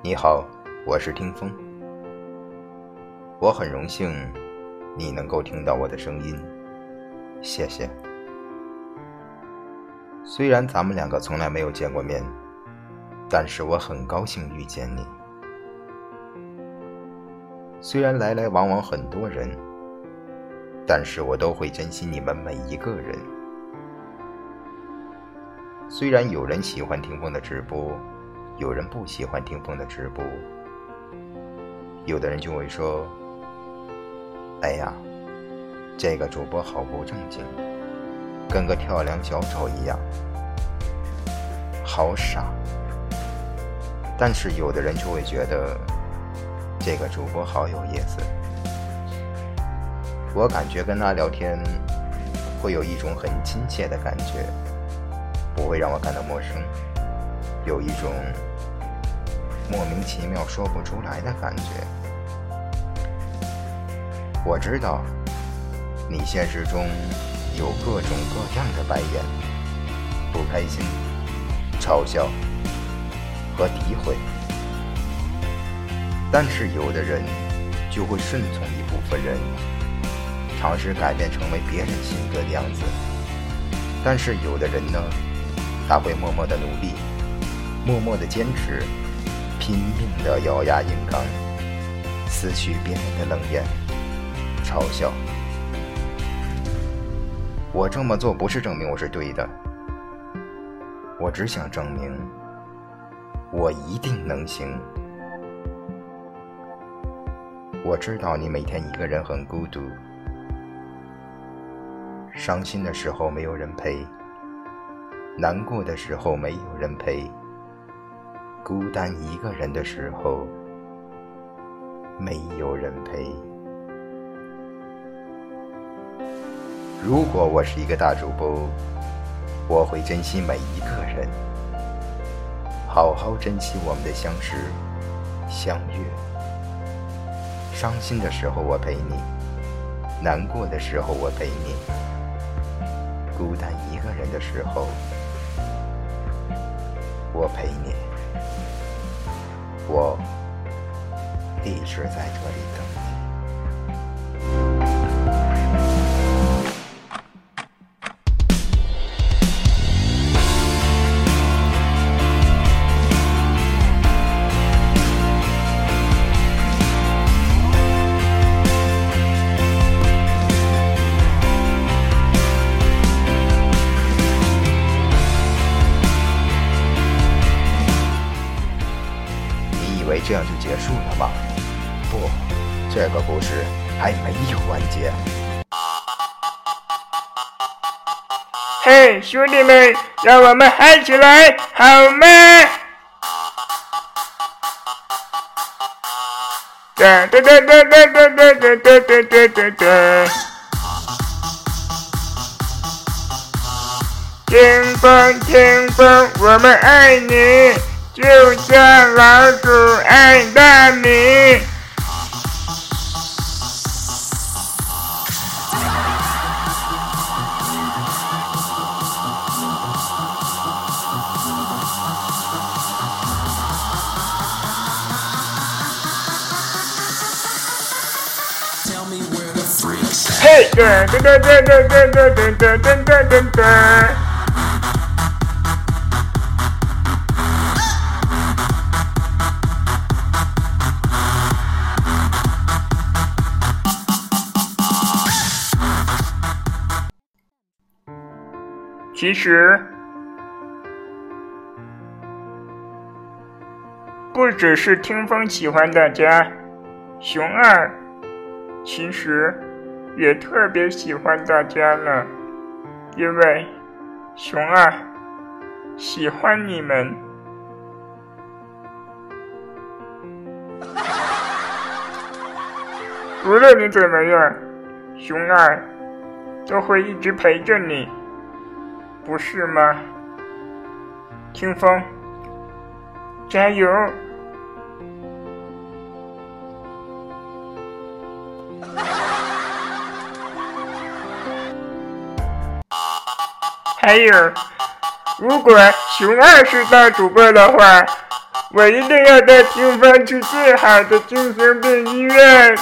你好，我是听风。我很荣幸你能够听到我的声音，谢谢。虽然咱们两个从来没有见过面，但是我很高兴遇见你。虽然来来往往很多人，但是我都会珍惜你们每一个人。虽然有人喜欢听风的直播，有人不喜欢听风的直播，有的人就会说：“哎呀，这个主播好不正经，跟个跳梁小丑一样，好傻。”但是有的人就会觉得。这个主播好有意思，我感觉跟他聊天会有一种很亲切的感觉，不会让我感到陌生，有一种莫名其妙说不出来的感觉。我知道你现实中有各种各样的白眼、不开心、嘲笑和诋毁。但是有的人就会顺从一部分人，尝试改变成为别人性格的样子。但是有的人呢，他会默默的努力，默默的坚持，拼命的咬牙硬刚，撕去别人的冷眼、嘲笑。我这么做不是证明我是对的，我只想证明，我一定能行。我知道你每天一个人很孤独，伤心的时候没有人陪，难过的时候没有人陪，孤单一个人的时候没有人陪。如果我是一个大主播，我会珍惜每一个人，好好珍惜我们的相识、相遇。伤心的时候我陪你，难过的时候我陪你，孤单一个人的时候我陪你，我一直在这里等。这样就结束了吗？不，这个故事还没有完结。嘿，兄弟们，让我们嗨起来，好吗？哒哒哒哒哒哒哒哒哒哒哒哒。听风，听风，我们爱你。就像老鼠爱大米。嘿，其实，不只是听风喜欢大家，熊二其实也特别喜欢大家了，因为熊二喜欢你们。无论你怎么样，熊二都会一直陪着你。不是吗？听风，加油！还有，如果熊二是大主播的话，我一定要带听风去最好的精神病医院。